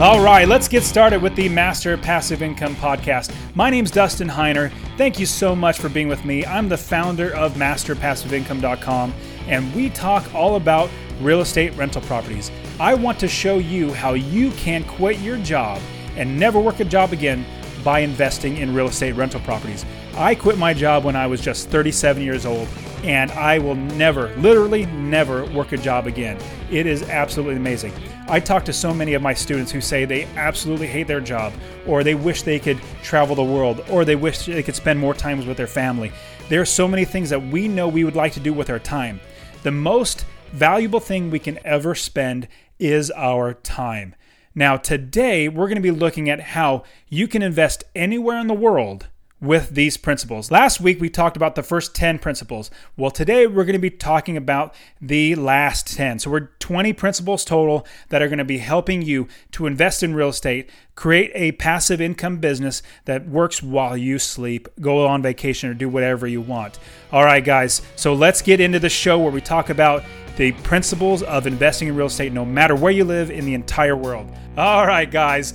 All right, let's get started with the Master Passive Income Podcast. My name's Dustin Heiner. Thank you so much for being with me. I'm the founder of MasterPassiveIncome.com, and we talk all about real estate rental properties. I want to show you how you can quit your job and never work a job again by investing in real estate rental properties. I quit my job when I was just 37 years old, and I will never, literally never, work a job again. It is absolutely amazing. I talk to so many of my students who say they absolutely hate their job, or they wish they could travel the world, or they wish they could spend more time with their family. There are so many things that we know we would like to do with our time. The most valuable thing we can ever spend is our time. Now, today we're going to be looking at how you can invest anywhere in the world with these principles. Last week we talked about the first 10 principles. Well, today we're going to be talking about the last 10. So we're 20 principles total that are going to be helping you to invest in real estate, create a passive income business that works while you sleep, go on vacation or do whatever you want. All right, guys. So let's get into the show where we talk about the principles of investing in real estate no matter where you live in the entire world. All right, guys,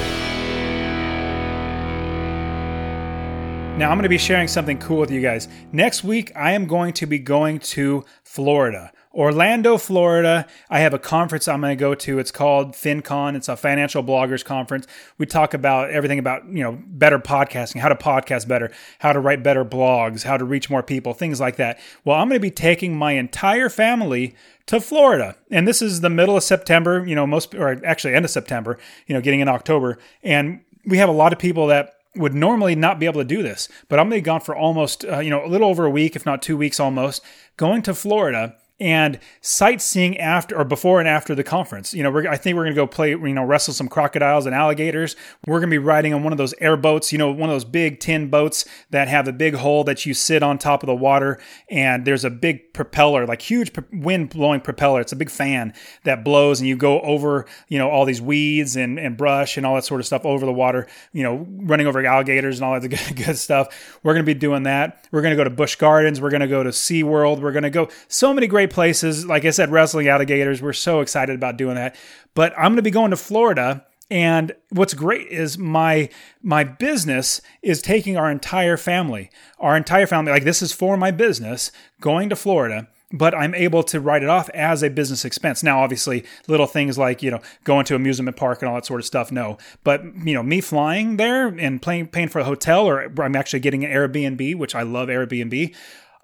Now, I'm going to be sharing something cool with you guys. Next week, I am going to be going to Florida. Orlando, Florida. I have a conference I'm going to go to. It's called FinCon. It's a financial bloggers conference. We talk about everything about, you know, better podcasting, how to podcast better, how to write better blogs, how to reach more people, things like that. Well, I'm going to be taking my entire family to Florida. And this is the middle of September, you know, most or actually end of September, you know, getting in October. And we have a lot of people that would normally not be able to do this, but I'm to be gone for almost, uh, you know, a little over a week, if not two weeks almost, going to Florida and sightseeing after or before and after the conference. You know, I think we're going to go play, you know, wrestle some crocodiles and alligators. We're going to be riding on one of those airboats, you know, one of those big tin boats that have a big hole that you sit on top of the water and there's a big propeller, like huge wind blowing propeller. It's a big fan that blows and you go over, you know, all these weeds and, and brush and all that sort of stuff over the water, you know, running over alligators and all that good, good stuff. We're going to be doing that. We're going to go to Busch Gardens. We're going to go to SeaWorld. We're going to go so many great places. Like I said, wrestling alligators. We're so excited about doing that. But I'm going to be going to Florida. And what's great is my my business is taking our entire family, our entire family. Like this is for my business going to Florida but I'm able to write it off as a business expense. Now, obviously, little things like, you know, going to amusement park and all that sort of stuff, no. But, you know, me flying there and paying, paying for a hotel or I'm actually getting an Airbnb, which I love Airbnb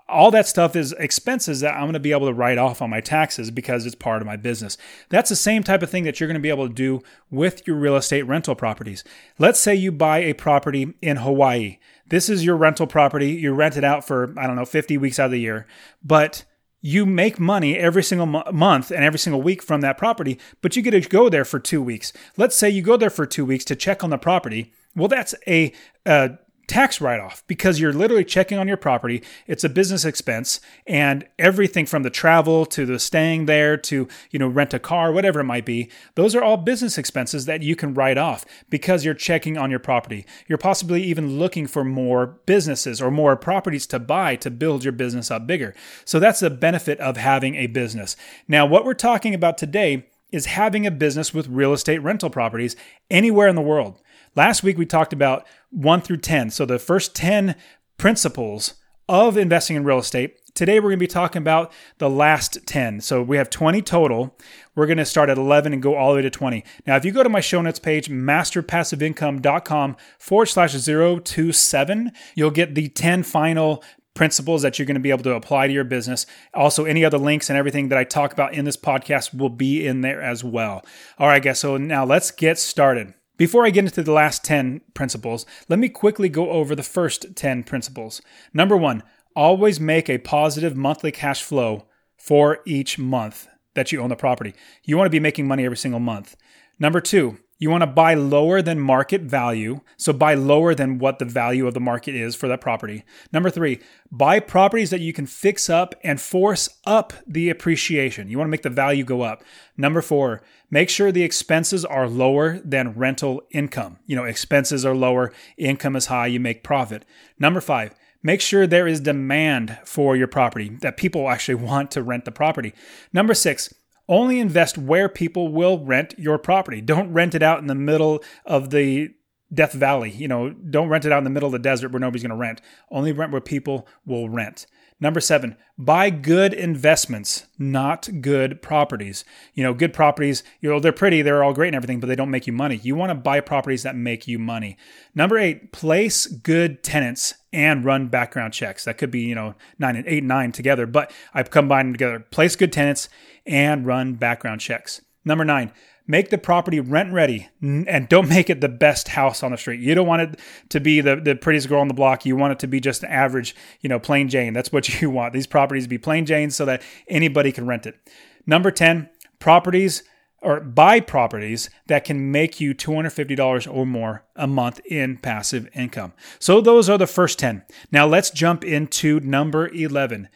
all that stuff is expenses that I'm going to be able to write off on my taxes because it's part of my business. That's the same type of thing that you're going to be able to do with your real estate rental properties. Let's say you buy a property in Hawaii. This is your rental property. You rent it out for, I don't know, 50 weeks out of the year, but you make money every single mo- month and every single week from that property, but you get to go there for two weeks. Let's say you go there for two weeks to check on the property. Well, that's a, a tax write off because you're literally checking on your property. It's a business expense and everything from the travel to the staying there to, you know, rent a car, whatever it might be. Those are all business expenses that you can write off because you're checking on your property. You're possibly even looking for more businesses or more properties to buy to build your business up bigger. So that's the benefit of having a business. Now, what we're talking about today is having a business with real estate rental properties anywhere in the world. Last week we talked about 1 through 10. So the first 10 principles of investing in real estate. Today we're going to be talking about the last 10. So we have 20 total. We're going to start at 11 and go all the way to 20. Now, if you go to my show notes page, masterpassiveincome.com forward slash 027, you'll get the 10 final principles that you're going to be able to apply to your business. Also, any other links and everything that I talk about in this podcast will be in there as well. All right, guys. So now let's get started. Before I get into the last 10 principles, let me quickly go over the first 10 principles. Number one, always make a positive monthly cash flow for each month that you own the property. You want to be making money every single month. Number two, you want to buy lower than market value. So buy lower than what the value of the market is for that property. Number three, buy properties that you can fix up and force up the appreciation. You want to make the value go up. Number four, make sure the expenses are lower than rental income. You know, expenses are lower, income is high, you make profit. Number five, Make sure there is demand for your property, that people actually want to rent the property. Number six, only invest where people will rent your property. Don't rent it out in the middle of the Death Valley. You know, don't rent it out in the middle of the desert where nobody's going to rent. Only rent where people will rent. Number seven, buy good investments, not good properties. You know, good properties, you know, they're pretty, they're all great and everything, but they don't make you money. You want to buy properties that make you money. Number eight, place good tenants and run background checks. That could be, you know, nine and eight and nine together, but I've combined them together. Place good tenants and run background checks. Number nine, make the property rent ready and don't make it the best house on the street. You don't want it to be the, the prettiest girl on the block. You want it to be just an average, you know, plain Jane. That's what you want. These properties to be plain Jane so that anybody can rent it. Number 10, properties or buy properties that can make you $250 or more a month in passive income. So those are the first 10. Now let's jump into number 11.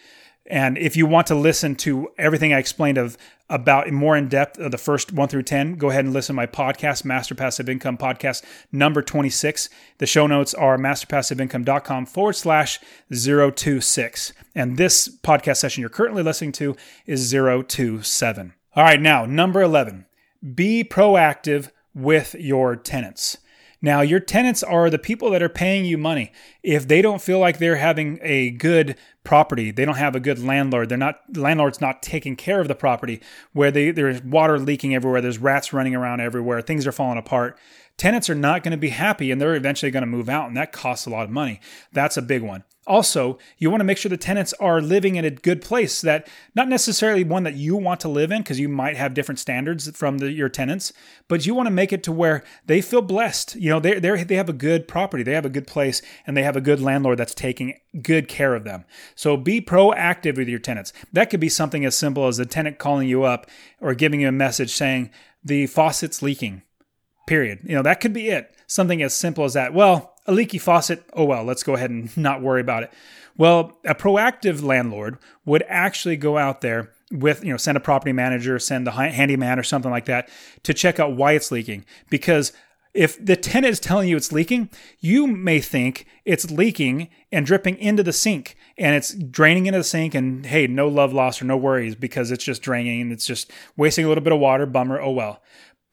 And if you want to listen to everything I explained of about more in depth of the first one through 10, go ahead and listen to my podcast, Master Passive Income Podcast number 26. The show notes are masterpassiveincome.com forward slash 026. And this podcast session you're currently listening to is 027. All right, now, number 11, be proactive with your tenants. Now, your tenants are the people that are paying you money. If they don't feel like they're having a good property, they don't have a good landlord. They're not landlord's not taking care of the property where they there's water leaking everywhere, there's rats running around everywhere, things are falling apart tenants are not going to be happy and they're eventually going to move out, and that costs a lot of money. That's a big one. Also, you want to make sure the tenants are living in a good place that not necessarily one that you want to live in because you might have different standards from the, your tenants, but you want to make it to where they feel blessed. You know, they they they have a good property, they have a good place, and they have a good landlord that's taking good care of them. So be proactive with your tenants. That could be something as simple as a tenant calling you up or giving you a message saying the faucet's leaking period. You know, that could be it. Something as simple as that. Well, a leaky faucet, oh well, let's go ahead and not worry about it. Well, a proactive landlord would actually go out there with, you know, send a property manager, send the handyman or something like that to check out why it's leaking. Because if the tenant is telling you it's leaking, you may think it's leaking and dripping into the sink and it's draining into the sink and hey, no love lost or no worries because it's just draining and it's just wasting a little bit of water, bummer, oh well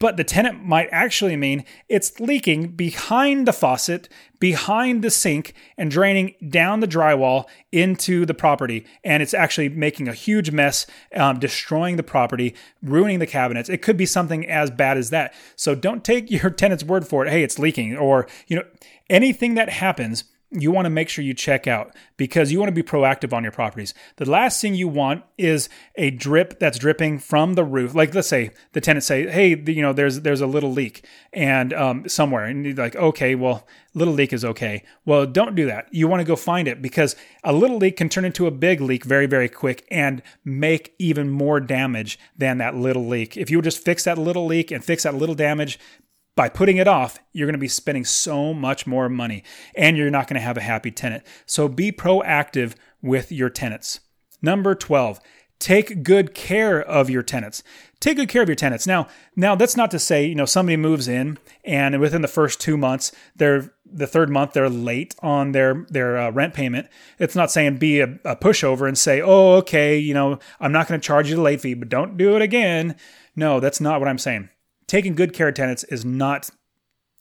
but the tenant might actually mean it's leaking behind the faucet, behind the sink, and draining down the drywall into the property. And it's actually making a huge mess, um, destroying the property, ruining the cabinets. It could be something as bad as that. So don't take your tenant's word for it. Hey, it's leaking, or, you know, anything that happens you want to make sure you check out because you want to be proactive on your properties. The last thing you want is a drip that's dripping from the roof. Like let's say the tenant say, "Hey, you know, there's there's a little leak and um, somewhere," and you're like, "Okay, well, little leak is okay." Well, don't do that. You want to go find it because a little leak can turn into a big leak very very quick and make even more damage than that little leak. If you would just fix that little leak and fix that little damage, by putting it off, you're going to be spending so much more money and you're not going to have a happy tenant. So be proactive with your tenants. Number 12, take good care of your tenants. Take good care of your tenants. Now, now that's not to say, you know, somebody moves in and within the first 2 months, they're the third month they're late on their their uh, rent payment. It's not saying be a, a pushover and say, "Oh, okay, you know, I'm not going to charge you the late fee, but don't do it again." No, that's not what I'm saying taking good care of tenants is not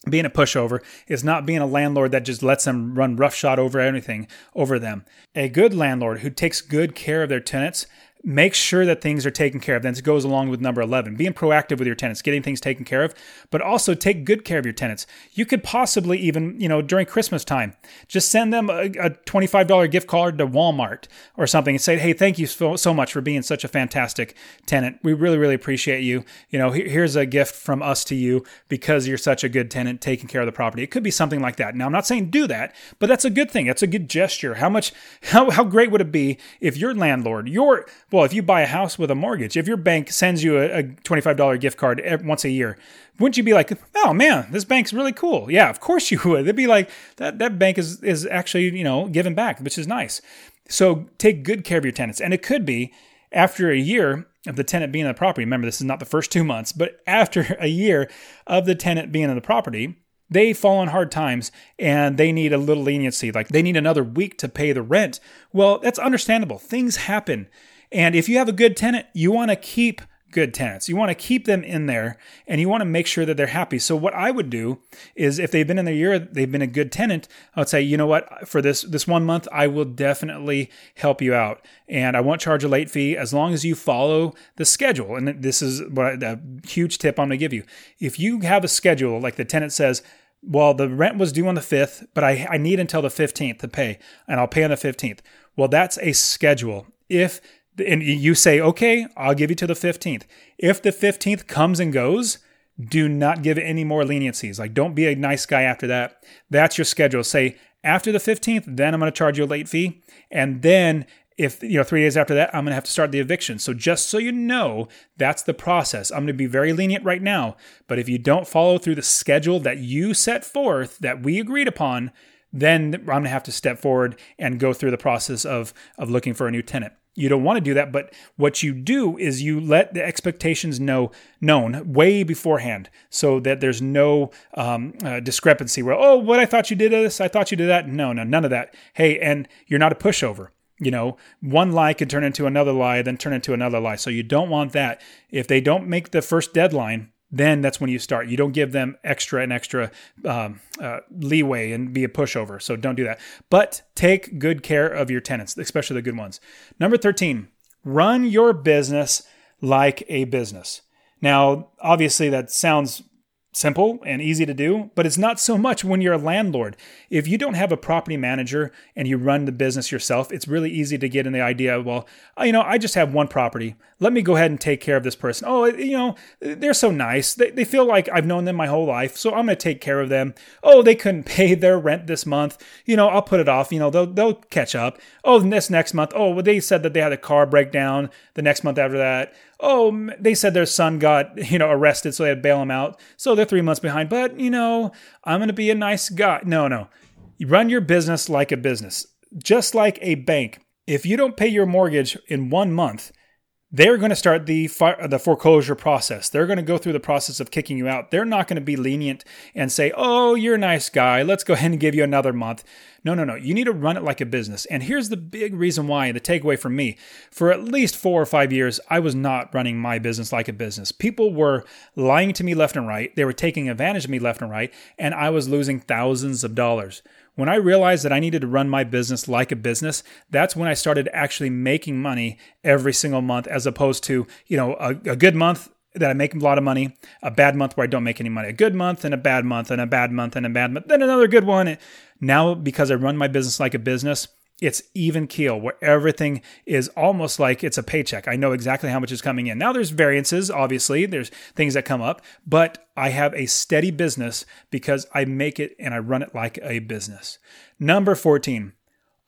being a pushover is not being a landlord that just lets them run roughshod over anything over them. A good landlord who takes good care of their tenants make sure that things are taken care of. Then it goes along with number 11, being proactive with your tenants, getting things taken care of, but also take good care of your tenants. You could possibly even, you know, during Christmas time, just send them a, a $25 gift card to Walmart or something and say, hey, thank you so, so much for being such a fantastic tenant. We really, really appreciate you. You know, here's a gift from us to you because you're such a good tenant taking care of the property. It could be something like that. Now, I'm not saying do that, but that's a good thing. That's a good gesture. How much, how, how great would it be if your landlord, your, well, Well, if you buy a house with a mortgage, if your bank sends you a, a $25 gift card once a year, wouldn't you be like, oh man, this bank's really cool? Yeah, of course you would. They'd be like, that, that bank is, is actually, you know, giving back, which is nice. So take good care of your tenants. And it could be after a year of the tenant being in the property. Remember, this is not the first two months, but after a year of the tenant being in the property, they fall on hard times and they need a little leniency. Like they need another week to pay the rent. Well, that's understandable. Things happen. And if you have a good tenant, you want to keep good tenants. You want to keep them in there and you want to make sure that they're happy. So what I would do is if they've been in the year, they've been a good tenant, I would say, you know what, for this this one month, I will definitely help you out. And I won't charge a late fee as long as you follow the schedule. And this is what a huge tip I'm going to give you. If you have a schedule, like the tenant says, well, the rent was due on the 5th, but I, I need until the 15th to pay, and I'll pay on the 15th. Well, that's a schedule. If and you say, okay, I'll give you to the 15th. If the 15th comes and goes, do not give any more leniencies. Like, don't be a nice guy after that. That's your schedule. Say, after the 15th, then I'm going to charge you a late fee. And then if you know three days after that i'm going to have to start the eviction so just so you know that's the process i'm going to be very lenient right now but if you don't follow through the schedule that you set forth that we agreed upon then i'm going to have to step forward and go through the process of of looking for a new tenant you don't want to do that but what you do is you let the expectations know known way beforehand so that there's no um, uh, discrepancy where oh what i thought you did this i thought you did that. No no none of that. Hey and you're not a pushover you know? One lie can turn into another lie then turn into another lie. So you don't want that. If they don't make the first deadline then that's when you start. You don't give them extra and extra um, uh, leeway and be a pushover. So don't do that. But take good care of your tenants, especially the good ones. Number 13, run your business like a business. Now, obviously, that sounds simple and easy to do, but it's not so much when you're a landlord. If you don't have a property manager and you run the business yourself, it's really easy to get in the idea, well, you know, I just have one property. Let me go ahead and take care of this person. Oh, you know, they're so nice. They, they feel like I've known them my whole life, so I'm going to take care of them. Oh, they couldn't pay their rent this month. You know, I'll put it off. You know, they'll, they'll catch up. Oh, this next month, oh, well, they said that they had a car breakdown the next month after that oh, they said their son got, you know, arrested, so they had to bail him out. So they're three months behind. But, you know, I'm going to be a nice guy. No, no. You run your business like a business, just like a bank. If you don't pay your mortgage in one month, they're going to start the the foreclosure process. They're going to go through the process of kicking you out. They're not going to be lenient and say, "Oh, you're a nice guy. Let's go ahead and give you another month." No, no, no. You need to run it like a business. And here's the big reason why, the takeaway from me. For at least 4 or 5 years, I was not running my business like a business. People were lying to me left and right. They were taking advantage of me left and right, and I was losing thousands of dollars. When I realized that I needed to run my business like a business, that's when I started actually making money every single month as opposed to, you know, a, a good month that I make a lot of money, a bad month where I don't make any money, a good month and a bad month and a bad month and a bad month, then another good one. Now, because I run my business like a business, it's even keel where everything is almost like it's a paycheck. I know exactly how much is coming in. Now there's variances, obviously, there's things that come up, but I have a steady business because I make it and I run it like a business. Number 14,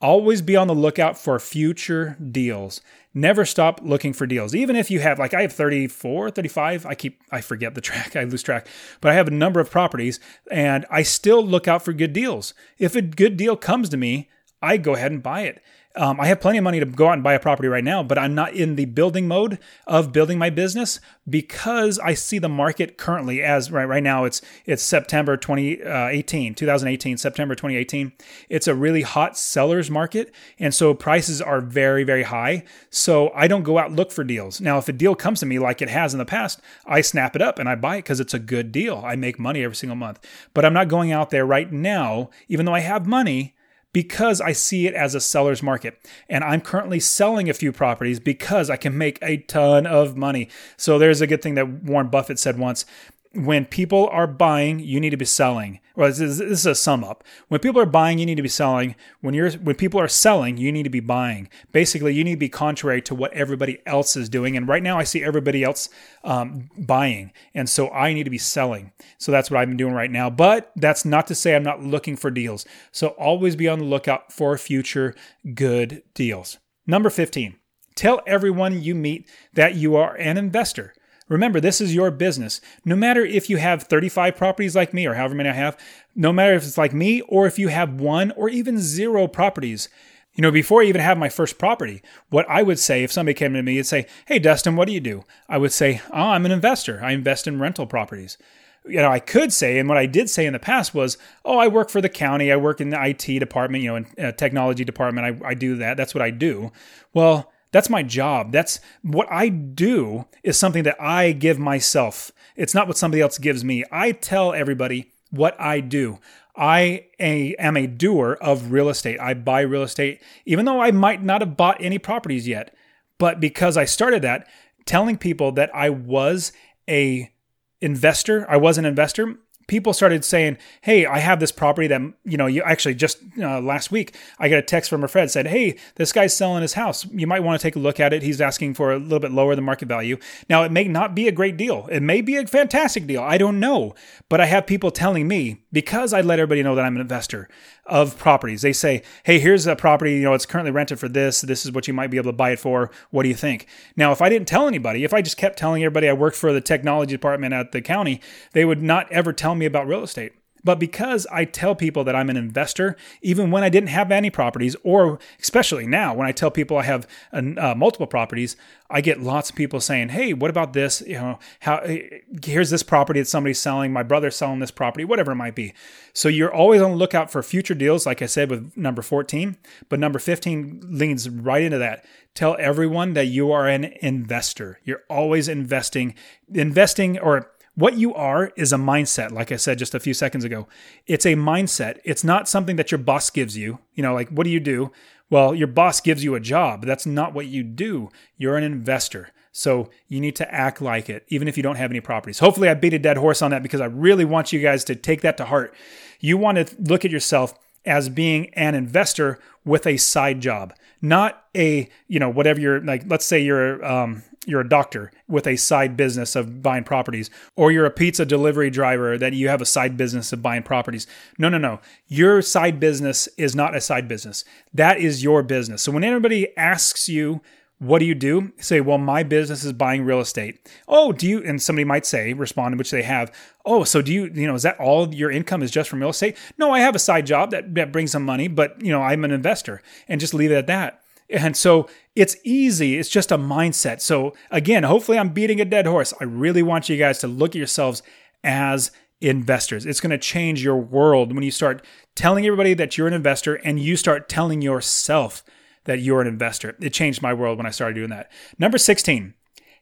always be on the lookout for future deals. Never stop looking for deals. Even if you have like I have 34, 35, I keep I forget the track, I lose track, but I have a number of properties and I still look out for good deals. If a good deal comes to me, I go ahead and buy it. Um, I have plenty of money to go out and buy a property right now, but I'm not in the building mode of building my business because I see the market currently as right right now it's it's September 2018, uh, 2018, September 2018. It's a really hot sellers market, and so prices are very very high. So I don't go out look for deals. Now, if a deal comes to me like it has in the past, I snap it up and I buy it because it's a good deal. I make money every single month, but I'm not going out there right now, even though I have money because I see it as a seller's market. And I'm currently selling a few properties because I can make a ton of money. So there's a good thing that Warren Buffett said once when people are buying, you need to be selling. Well, this is, this is, a sum up. When people are buying, you need to be selling. When you're when people are selling, you need to be buying. Basically, you need to be contrary to what everybody else is doing. And right now, I see everybody else um, buying, and so I need to be selling. So that's what I've been doing right now. But that's not to say I'm not looking for deals. So always be on the lookout for future good deals. Number fifteen Tell everyone you meet that you are an investor. Remember, this is your business. No matter if you have 35 properties like me or however many I have, no matter if it's like me or if you have one or even zero properties, you know, before I even have my first property, what I would say if somebody came to me and say, Hey, Dustin, what do you do? I would say, Oh, I'm an investor. I invest in rental properties. You know, I could say, and what I did say in the past was, Oh, I work for the county. I work in the IT department, you know, in uh, technology department. I, I do that. That's what I do. Well, that's my job. That's what I do is something that I give myself. It's not what somebody else gives me. I tell everybody what I do. I am a doer of real estate. I buy real estate, even though I might not have bought any properties yet. But because I started that, telling people that I was a investor, I was an investor, people started saying, "Hey, I have this property that you know." You actually just uh, last week, I got a text from a friend said, "Hey, this guy's selling his house. You might want to take a look at it. He's asking for a little bit lower than market value." Now, it may not be a great deal. It may be a fantastic deal. I don't know, but I have people telling me because I let everybody know that I'm an investor of properties. They say, "Hey, here's a property. You know, it's currently rented for this. This is what you might be able to buy it for. What do you think?" Now, if I didn't tell anybody, if I just kept telling everybody I worked for the technology department at the county, they would not ever tell me about real estate. But because I tell people that I'm an investor, even when I didn't have any properties, or especially now when I tell people I have uh, multiple properties, I get lots of people saying, "Hey, what about this? You know, how eh, here's this property that somebody's selling. My brother's selling this property, whatever it might be." So you're always on the lookout for future deals, like I said with number 14. But number 15 leans right into that. Tell everyone that you are an investor. You're always investing, investing or what you are is a mindset, like I said just a few seconds ago. It's a mindset. It's not something that your boss gives you. You know, like, what do you do? Well, your boss gives you a job. That's not what you do. You're an investor. So you need to act like it, even if you don't have any properties. Hopefully, I beat a dead horse on that because I really want you guys to take that to heart. You want to look at yourself as being an investor with a side job, not a, you know, whatever you're like, let's say you're, um, you're a doctor with a side business of buying properties, or you're a pizza delivery driver that you have a side business of buying properties. No, no, no. Your side business is not a side business. That is your business. So when anybody asks you, what do you do? Say, well, my business is buying real estate. Oh, do you? And somebody might say, respond, which they have. Oh, so do you? You know, is that all your income is just from real estate? No, I have a side job that, that brings some money, but you know, I'm an investor, and just leave it at that. And so it's easy. It's just a mindset. So again, hopefully I'm beating a dead horse. I really want you guys to look at yourselves as investors. It's going to change your world when you start telling everybody that you're an investor and you start telling yourself that you're an investor. It changed my world when I started doing that. Number 16,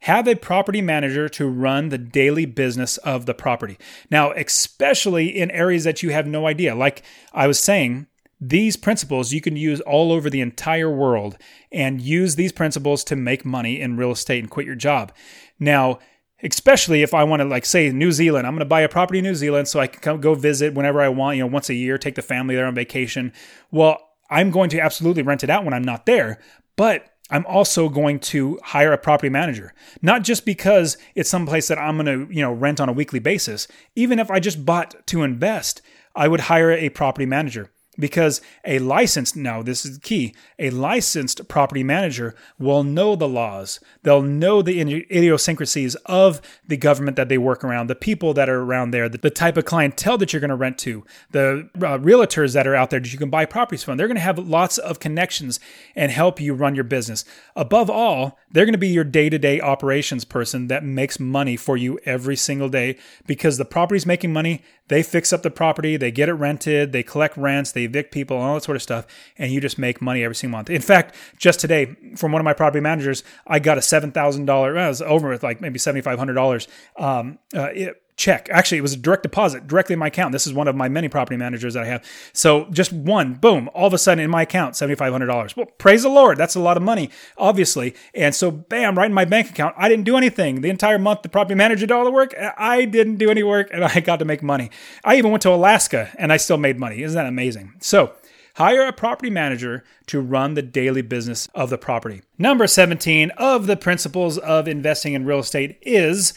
have a property manager to run the daily business of the property. Now, especially in areas that you have no idea. Like I was saying, these principles you can use all over the entire world and use these principles to make money in real estate and quit your job. Now, especially if I want to like say New Zealand, I'm going to buy a property in New Zealand so I can come go visit whenever I want, you know, once a year, take the family there on vacation. Well, I'm going to absolutely rent it out when I'm not there, but I'm also going to hire a property manager. Not just because it's someplace that I'm going to, you know, rent on a weekly basis. Even if I just bought to invest, I would hire a property manager because a licensed now this is key a licensed property manager will know the laws. They'll know the idiosyncrasies of the government that they work around the people that are around there the, type of clientele that you're going to rent to the uh, realtors that are out there that you can buy properties from. They're going to have lots of connections and help you run your business. Above all they're going to be your day-to-day operations person that makes money for you every single day because the property's making money they fix up the property, they get it rented, they collect rents, they evict people, and all that sort of stuff, and you just make money every single month. In fact, just today, from one of my property managers, I got a seven thousand dollars. Well, it was over with like maybe seventy five hundred dollars. Um, uh, check. Actually, it was a direct deposit directly in my account. This is one of my many property managers that I have. So just one, boom, all of a sudden in my account, $7,500. Well, praise the Lord. That's a lot of money, obviously. And so, bam, right in my bank account. I didn't do anything. The entire month, the property manager did all the work. I didn't do any work and I got to make money. I even went to Alaska and I still made money. Isn't that amazing? So, Hire a property manager to run the daily business of the property. Number 17 of the principles of investing in real estate is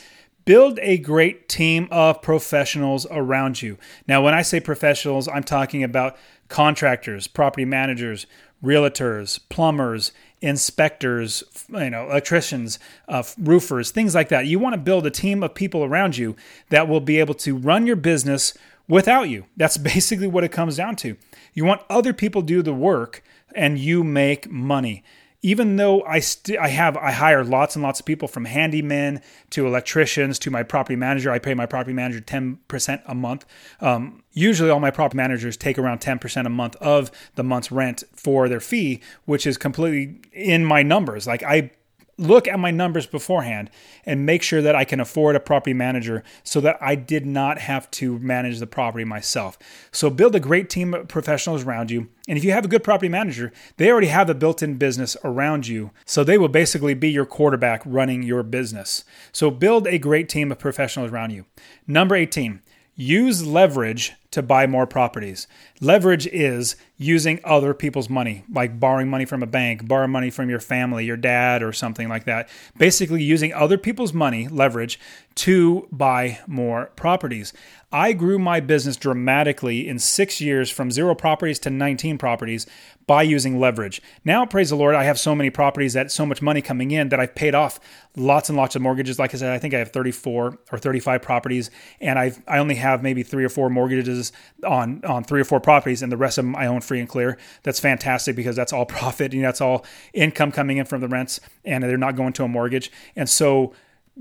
Build a great team of professionals around you. Now, when I say professionals, I'm talking about contractors, property managers, realtors, plumbers, inspectors, you know, electricians, uh, roofers, things like that. You want to build a team of people around you that will be able to run your business without you. That's basically what it comes down to. You want other people to do the work and you make money even though I st- I have I hire lots and lots of people from handymen to electricians to my property manager. I pay my property manager ten percent a month. Um, usually, all my property managers take around ten percent a month of the month's rent for their fee, which is completely in my numbers. Like I look at my numbers beforehand and make sure that I can afford a property manager so that I did not have to manage the property myself. So build a great team of professionals around you. And if you have a good property manager, they already have a built in business around you. So they will basically be your quarterback running your business. So build a great team of professionals around you. Number 18, use leverage to buy more properties. Leverage is using other people's money, like borrowing money from a bank, borrow money from your family, your dad, or something like that. Basically, using other people's money, leverage, to buy more properties. I grew my business dramatically in six years from zero properties to 19 properties by using leverage. Now, praise the Lord, I have so many properties that so much money coming in that I've paid off lots and lots of mortgages. Like I said, I think I have 34 or 35 properties, and i I only have maybe three or four mortgages on on three or four properties, and the rest of them I own free and clear. That's fantastic because that's all profit and that's all income coming in from the rents, and they're not going to a mortgage. And so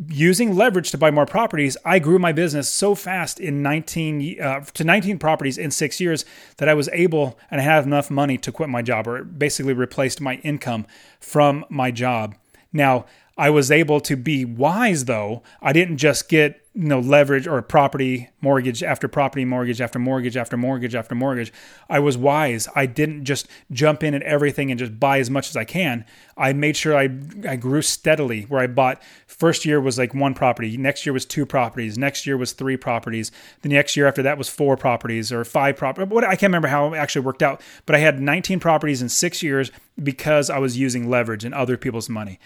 using leverage to buy more properties, I grew my business so fast in 19 uh, to 19 properties in six years that I was able and I had enough money to quit my job, or basically replaced my income from my job. Now, I was able to be wise though. I didn't just get you know leverage or property mortgage after property mortgage after mortgage after mortgage after mortgage. I was wise. I didn't just jump in at everything and just buy as much as I can. I made sure I I grew steadily where I bought first year was like one property, next year was two properties, next year was three properties, the next year after that was four properties or five properties. What I can't remember how it actually worked out, but I had 19 properties in 6 years because I was using leverage and other people's money.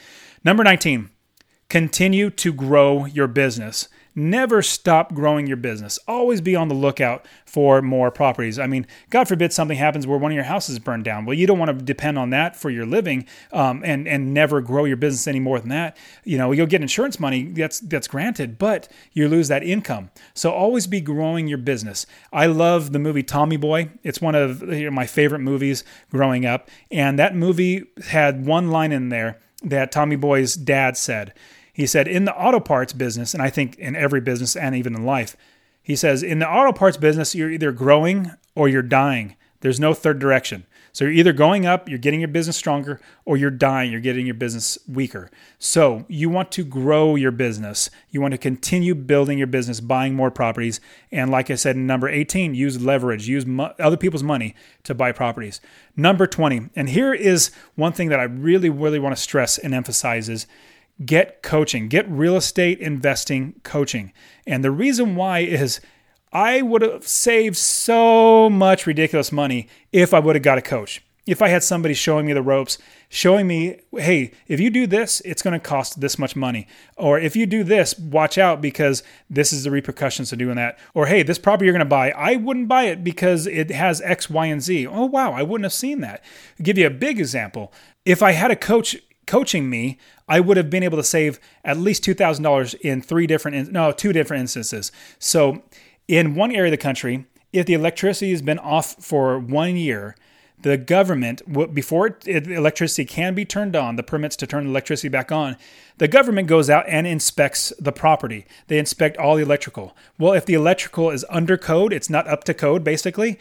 Number 19, continue to grow your business. Never stop growing your business. Always be on the lookout for more properties. I mean, God forbid something happens where one of your houses burned down. Well, you don't want to depend on that for your living um, and and never grow your business any more than that. You know, you'll get insurance money. That's that's granted, but you lose that income. So always be growing your business. I love the movie Tommy Boy. It's one of my favorite movies growing up, and that movie had one line in there that Tommy Boy's dad said. He said, in the auto parts business, and I think in every business and even in life, he says, in the auto parts business, you're either growing or you're dying. There's no third direction. So you're either going up, you're getting your business stronger, or you're dying, you're getting your business weaker. So you want to grow your business. You want to continue building your business, buying more properties. And like I said, in number 18, use leverage, use mo- other people's money to buy properties. Number 20, and here is one thing that I really, really want to stress and emphasize is get coaching, get real estate investing coaching. And the reason why is I would have saved so much ridiculous money if I would have got a coach. If I had somebody showing me the ropes, showing me, hey, if you do this, it's going to cost this much money. Or if you do this, watch out because this is the repercussions of doing that. Or hey, this property you're going to buy, I wouldn't buy it because it has X, Y, and Z. Oh, wow, I wouldn't have seen that. I'll give you a big example. If I had a coach coaching me, I would have been able to save at least $2,000 in three different, no, two different instances. So in one area of the country, if the electricity has been off for one year, the government, before electricity can be turned on, the permits to turn electricity back on, the government goes out and inspects the property. They inspect all the electrical. Well, if the electrical is under code, it's not up to code, basically,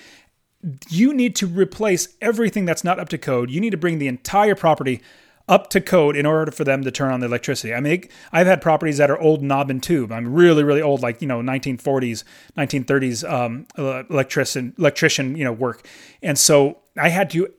you need to replace everything that's not up to code. You need to bring the entire property up to code in order for them to turn on the electricity. I mean, I've had properties that are old knob and tube. I'm really, really old, like you know, 1940s, 1930s um, electrician, electrician, you know, work, and so I had to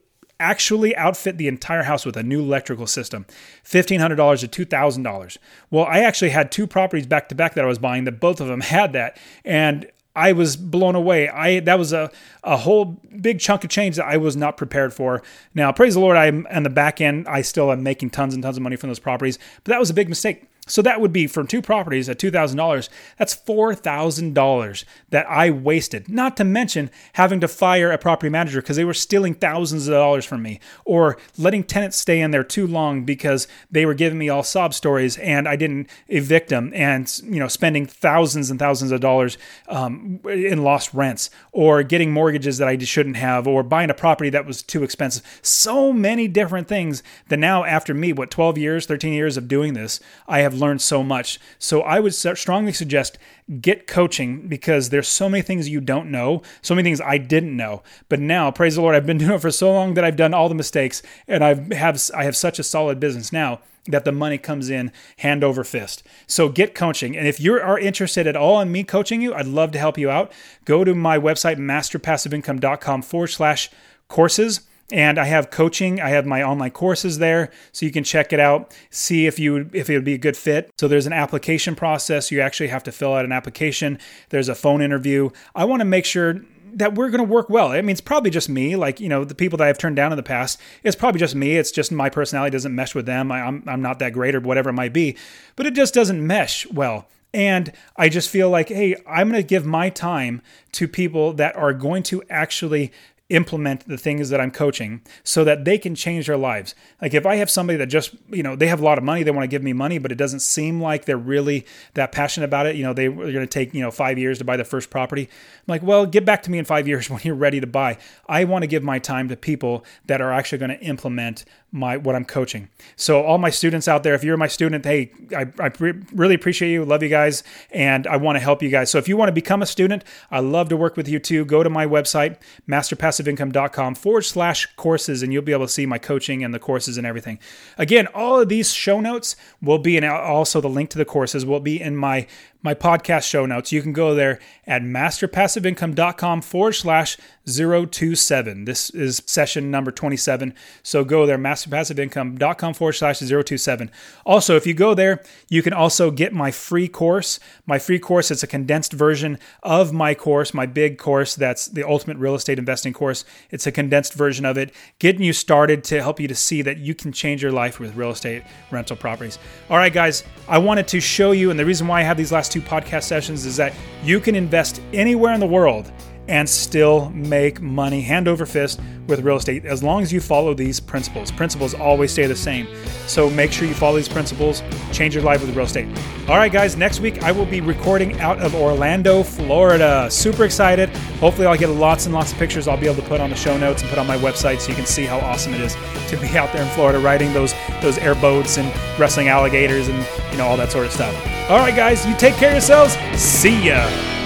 actually outfit the entire house with a new electrical system $1500 to $2000 well i actually had two properties back to back that i was buying that both of them had that and I was blown away. I that was a, a whole big chunk of change that I was not prepared for. Now, praise the Lord, I'm on the back end. I still am making tons and tons of money from those properties, but that was a big mistake. So that would be from two properties at $2,000. That's $4,000 that I wasted. Not to mention having to fire a property manager because they were stealing thousands of dollars from me or letting tenants stay in there too long because they were giving me all sob stories and I didn't evict them and, you know, spending thousands and thousands of dollars um, in lost rents or getting mortgages that I shouldn't have or buying a property that was too expensive. So many different things that now after me, what, 12 years, 13 years of doing this, I have learned so much. So I would strongly suggest get coaching because there's so many things you don't know, so many things I didn't know. But now, praise the Lord, I've been doing it for so long that I've done all the mistakes and I have I have such a solid business now that the money comes in hand over fist. So get coaching. And if you are interested at all in me coaching you, I'd love to help you out. Go to my website, masterpassiveincome.com forward slash courses and I have coaching. I have my online courses there, so you can check it out, see if you if it would be a good fit. So there's an application process. You actually have to fill out an application. There's a phone interview. I want to make sure that we're going to work well. I mean, it's probably just me. Like you know, the people that I've turned down in the past, it's probably just me. It's just my personality doesn't mesh with them. I, I'm I'm not that great or whatever it might be, but it just doesn't mesh well. And I just feel like, hey, I'm going to give my time to people that are going to actually implement the things that I'm coaching so that they can change their lives. Like if I have somebody that just, you know, they have a lot of money, they want to give me money, but it doesn't seem like they're really that passionate about it. You know, they, are going to take, you know, five years to buy their first property. I'm like, well, get back to me in five years when you're ready to buy. I want to give my time to people that are actually going to implement my what I'm coaching. So all my students out there, if you're my student, hey, I, I really appreciate you, love you guys, and I want to help you guys. So if you want to become a student, I love to work with you too. Go to my website, masterpassiveincome.com forward slash courses, and you'll be able to see my coaching and the courses and everything. Again, all of these show notes will be and also the link to the courses will be in my my podcast show notes. You can go there at masterpassiveincome.com forward slash 027. This is session number 27. So go there, masterpassiveincome.com forward slash 027. Also, if you go there, you can also get my free course. My free course, it's a condensed version of my course, my big course that's the ultimate real estate investing course. It's a condensed version of it, getting you started to help you to see that you can change your life with real estate rental properties. All right, guys, I wanted to show you, and the reason why I have these last two podcast sessions is that you can invest anywhere in the world and still make money hand over fist with real estate as long as you follow these principles. Principles always stay the same. So make sure you follow these principles, change your life with real estate. All right, guys, next week I will be recording out of Orlando, Florida. Super excited. Hopefully, I'll get lots and lots of pictures I'll be able to put on the show notes and put on my website so you can see how awesome it is to be out there in Florida riding those those airboats and wrestling alligators and you know all that sort of stuff. All right, guys, you take care of yourselves. See ya.